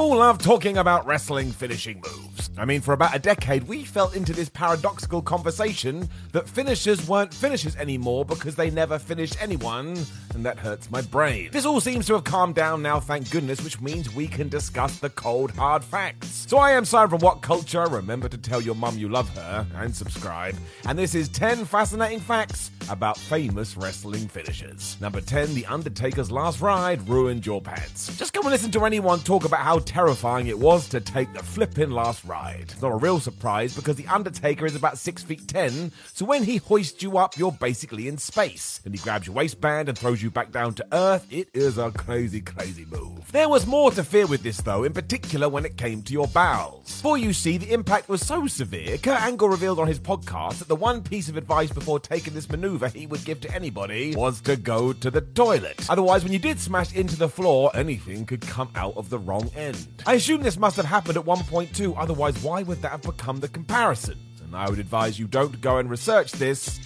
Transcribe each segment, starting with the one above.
all love talking about wrestling finishing moves. I mean, for about a decade, we fell into this paradoxical conversation that finishers weren't finishers anymore because they never finished anyone, and that hurts my brain. This all seems to have calmed down now, thank goodness, which means we can discuss the cold, hard facts. So I am Simon from WhatCulture. Remember to tell your mum you love her and subscribe. And this is 10 fascinating facts about famous wrestling finishers. Number 10, The Undertaker's last ride ruined your pants. Just go and listen to anyone talk about how terrifying it was to take the flipping last ride. Not a real surprise because The Undertaker is about 6 feet 10, so when he hoists you up, you're basically in space. And he grabs your waistband and throws you back down to Earth. It is a crazy, crazy move. There was more to fear with this though, in particular when it came to your bowels. For you see, the impact was so severe, Kurt Angle revealed on his podcast that the one piece of advice before taking this maneuver he would give to anybody was to go to the toilet. Otherwise, when you did smash into the floor, anything could come out of the wrong end. I assume this must have happened at one point too, otherwise, why would that have become the comparison? And I would advise you don't go and research this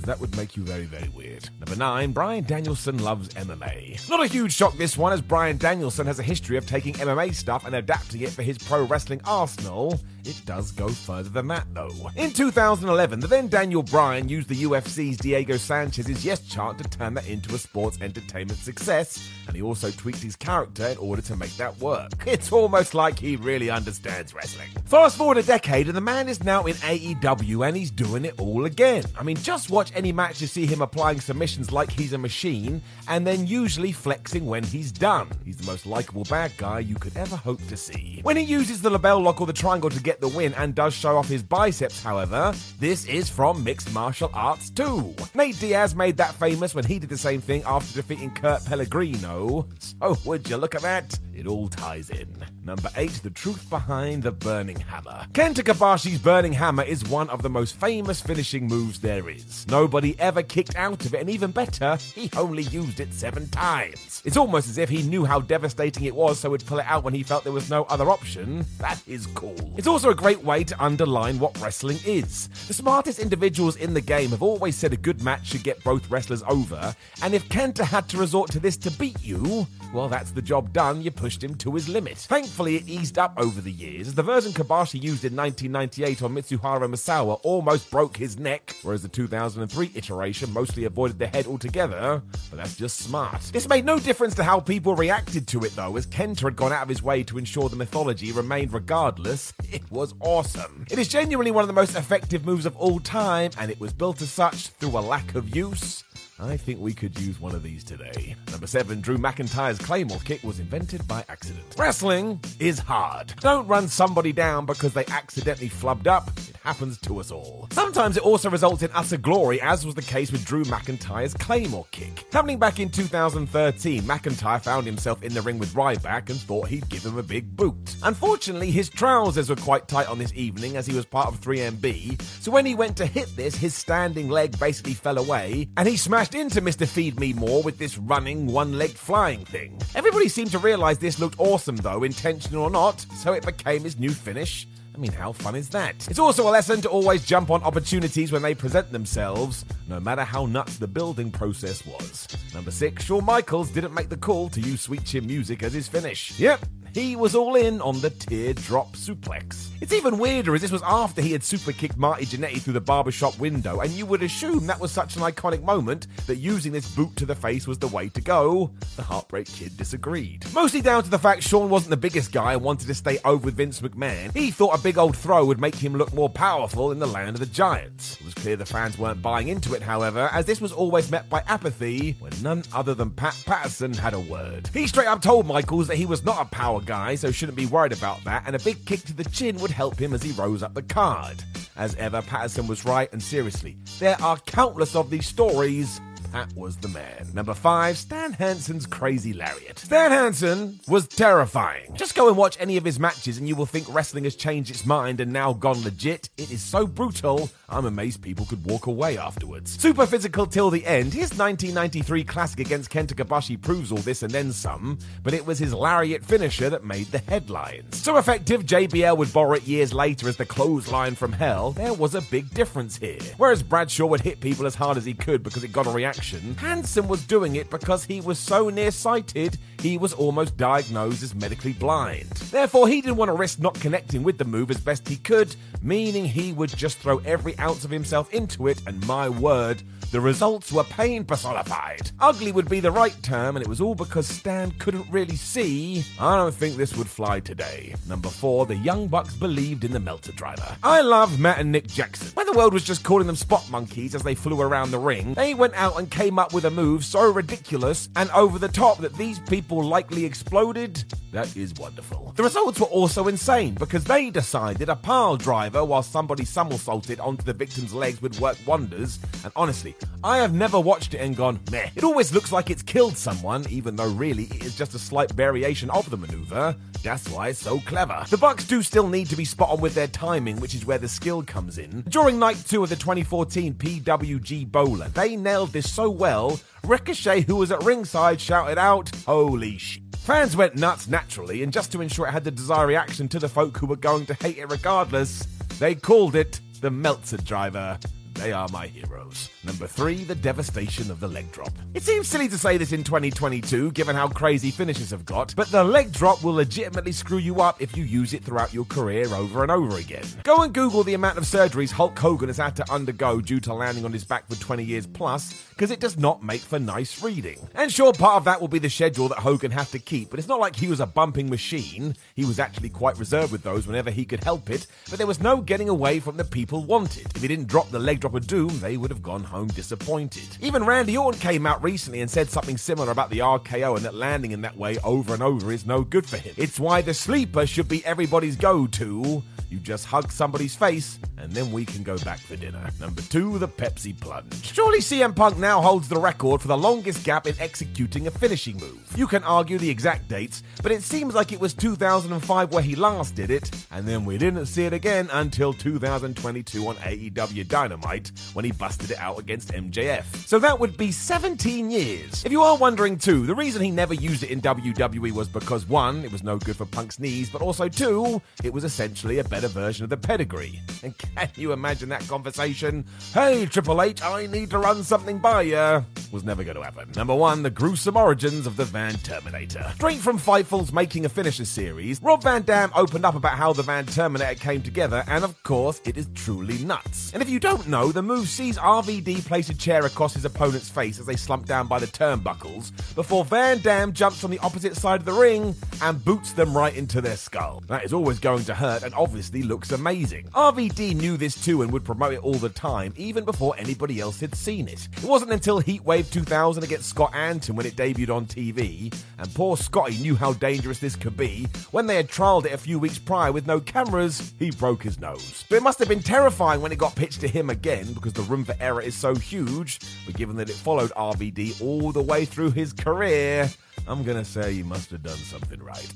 because that would make you very, very weird. Number nine, Bryan Danielson loves MMA. Not a huge shock this one, as Bryan Danielson has a history of taking MMA stuff and adapting it for his pro wrestling arsenal. It does go further than that, though. In 2011, the then Daniel Bryan used the UFC's Diego Sanchez's Yes chant to turn that into a sports entertainment success, and he also tweaked his character in order to make that work. It's almost like he really understands wrestling. Fast forward a decade, and the man is now in AEW and he's doing it all again. I mean, just watch any match you see him applying submissions like he's a machine, and then usually flexing when he's done. He's the most likable bad guy you could ever hope to see. When he uses the LeBell Lock or the triangle to get the win and does show off his biceps, however, this is from mixed martial arts too. Nate Diaz made that famous when he did the same thing after defeating Kurt Pellegrino. So, would you look at that? It all ties in. Number 8, the truth behind the Burning Hammer. Kenta Kobashi's Burning Hammer is one of the most famous finishing moves there is. Nobody ever kicked out of it, and even better, he only used it seven times. It's almost as if he knew how devastating it was, so he'd pull it out when he felt there was no other option. That is cool. It's also a great way to underline what wrestling is. The smartest individuals in the game have always said a good match should get both wrestlers over, and if Kenta had to resort to this to beat you, well, that's the job done. You pushed him to his limit. Thankfully, it eased up over the years, as the version Kobashi used in 1998 on Mitsuharu Misawa almost broke his neck, whereas the 2003 iteration mostly avoided the head altogether. But that's just smart. This made no difference to how people reacted to it, though, as Kenta had gone out of his way to ensure the mythology remained regardless. It was awesome. It is genuinely one of the most effective moves of all time, and it was built as such through a lack of use. I think we could use one of these today. Number seven, Drew McIntyre's Claymore kick was invented by accident. Wrestling is hard. Don't run somebody down because they accidentally flubbed up. It happens to us all. Sometimes it also results in utter glory, as was the case with Drew McIntyre's Claymore kick. Happening back in 2013, McIntyre found himself in the ring with Ryback and thought he'd give him a big boot. Unfortunately, his trousers were quite tight on this evening as he was part of 3MB, so when he went to hit this, his standing leg basically fell away, and he smashed into Mr. Feed Me More with this running, one legged flying thing. Everybody seemed to realise this looked awesome though, intentional or not, so it became his new finish. I mean, how fun is that? It's also a lesson to always jump on opportunities when they present themselves, no matter how nuts the building process was. Number six, Shawn Michaels didn't make the call to use Sweet Chin Music as his finish. Yep, he was all in on the teardrop suplex. It's even weirder as this was after he had super kicked Marty Jannetty through the barbershop window, and you would assume that was such an iconic moment that using this boot to the face was the way to go. The Heartbreak Kid disagreed. Mostly down to the fact Shawn wasn't the biggest guy and wanted to stay over with Vince McMahon. He thought a big old throw would make him look more powerful in the land of the giants. It was clear the fans weren't buying into it, however, as this was always met by apathy when none other than Pat Patterson had a word. He straight up told Michaels that he was not a power guy, so shouldn't be worried about that, and a big kick to the chin would help him as he rose up the card. As ever, Patterson was right, and seriously, there are countless of these stories Pat was the man. Number five, Stan Hansen's crazy lariat. Stan Hansen was terrifying. Just go and watch any of his matches and you will think wrestling has changed its mind and now gone legit. It is so brutal, I'm amazed people could walk away afterwards. Super physical till the end. His 1993 classic against Kenta Kobashi proves all this and then some, but it was his lariat finisher that made the headlines. So effective, JBL would borrow it years later as the clothesline from hell. There was a big difference here. Whereas Bradshaw would hit people as hard as he could because it got a reaction Hansen was doing it because he was so nearsighted he was almost diagnosed as medically blind. Therefore, he didn't want to risk not connecting with the move as best he could, meaning he would just throw every ounce of himself into it, and my word, the results were pain personified. Ugly would be the right term, and it was all because Stan couldn't really see. I don't think this would fly today. Number four, the Young Bucks believed in the Meltzer driver. I love Matt and Nick Jackson. When the world was just calling them spot monkeys as they flew around the ring, they went out and came up with a move so ridiculous and over the top that these people likely exploded. That is wonderful. The results were also insane because they decided a pile driver while somebody somersaulted onto the victim's legs would work wonders, and honestly, I have never watched it and gone, meh. It always looks like it's killed someone, even though really it is just a slight variation of the maneuver. That's why it's so clever. The Bucks do still need to be spot on with their timing, which is where the skill comes in. During night two of the 2014 PWG BOLA, they nailed this so well, Ricochet, who was at ringside, shouted out, Holy shit. Fans went nuts naturally, and just to ensure it had the desired reaction to the folk who were going to hate it regardless, they called it the Meltzer Driver. They are my heroes. Number three, the devastation of the leg drop. It seems silly to say this in 2022, given how crazy finishes have got, but the leg drop will legitimately screw you up if you use it throughout your career over and over again. Go and Google the amount of surgeries Hulk Hogan has had to undergo due to landing on his back for 20 years plus, because it does not make for nice reading. And sure, part of that will be the schedule that Hogan had to keep, but it's not like he was a bumping machine. He was actually quite reserved with those whenever he could help it, but there was no getting away from the people wanted. If he didn't drop the leg drop of doom, they would have gone home disappointed. Even Randy Orton came out recently and said something similar about the RKO and that landing in that way over and over is no good for him. It's why the sleeper should be everybody's go to. You just hug somebody's face, and then we can go back for dinner. Number two, the Pepsi plunge. Surely CM Punk now holds the record for the longest gap in executing a finishing move. You can argue the exact dates, but it seems like it was 2005 where he last did it, and then we didn't see it again until 2022 on AEW Dynamite when he busted it out against MJF. So that would be 17 years. If you are wondering too, the reason he never used it in WWE was because one, it was no good for Punk's knees, but also two, it was essentially a better version of the pedigree. And can you imagine that conversation? Hey, Triple H, I need to run something by you. Was never going to happen. Number one, the gruesome origins of the Van Terminator. Straight from Fightful's Making a Finisher series, Rob Van Dam opened up about how the Van Terminator came together, and of course, it is truly nuts. And if you don't know, the move sees RVD place a chair across his opponent's face as they slump down by the turnbuckles, before Van Dam jumps on the opposite side of the ring and boots them right into their skull. That is always going to hurt, and obviously looks amazing. RVD knew this too and would promote it all the time, even before anybody else had seen it. It wasn't until Heatwave 2000 against Scott Anton when it debuted on TV, and poor Scotty knew how dangerous this could be. When they had trialled it a few weeks prior with no cameras, he broke his nose. But it must have been terrifying when it got pitched to him again because the room for error is so huge, but given that it followed RVD all the way through his career, I'm gonna say you must have done something right.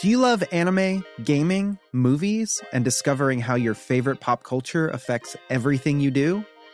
Do you love anime, gaming, movies, and discovering how your favorite pop culture affects everything you do?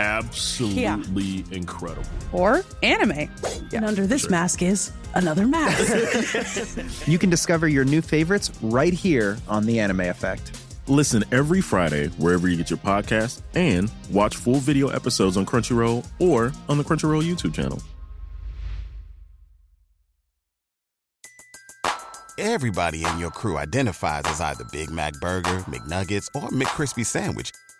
absolutely incredible. Or anime. And under this mask is another mask. you can discover your new favorites right here on The Anime Effect. Listen every Friday wherever you get your podcast and watch full video episodes on Crunchyroll or on the Crunchyroll YouTube channel. Everybody in your crew identifies as either Big Mac Burger, McNuggets, or McCrispy Sandwich.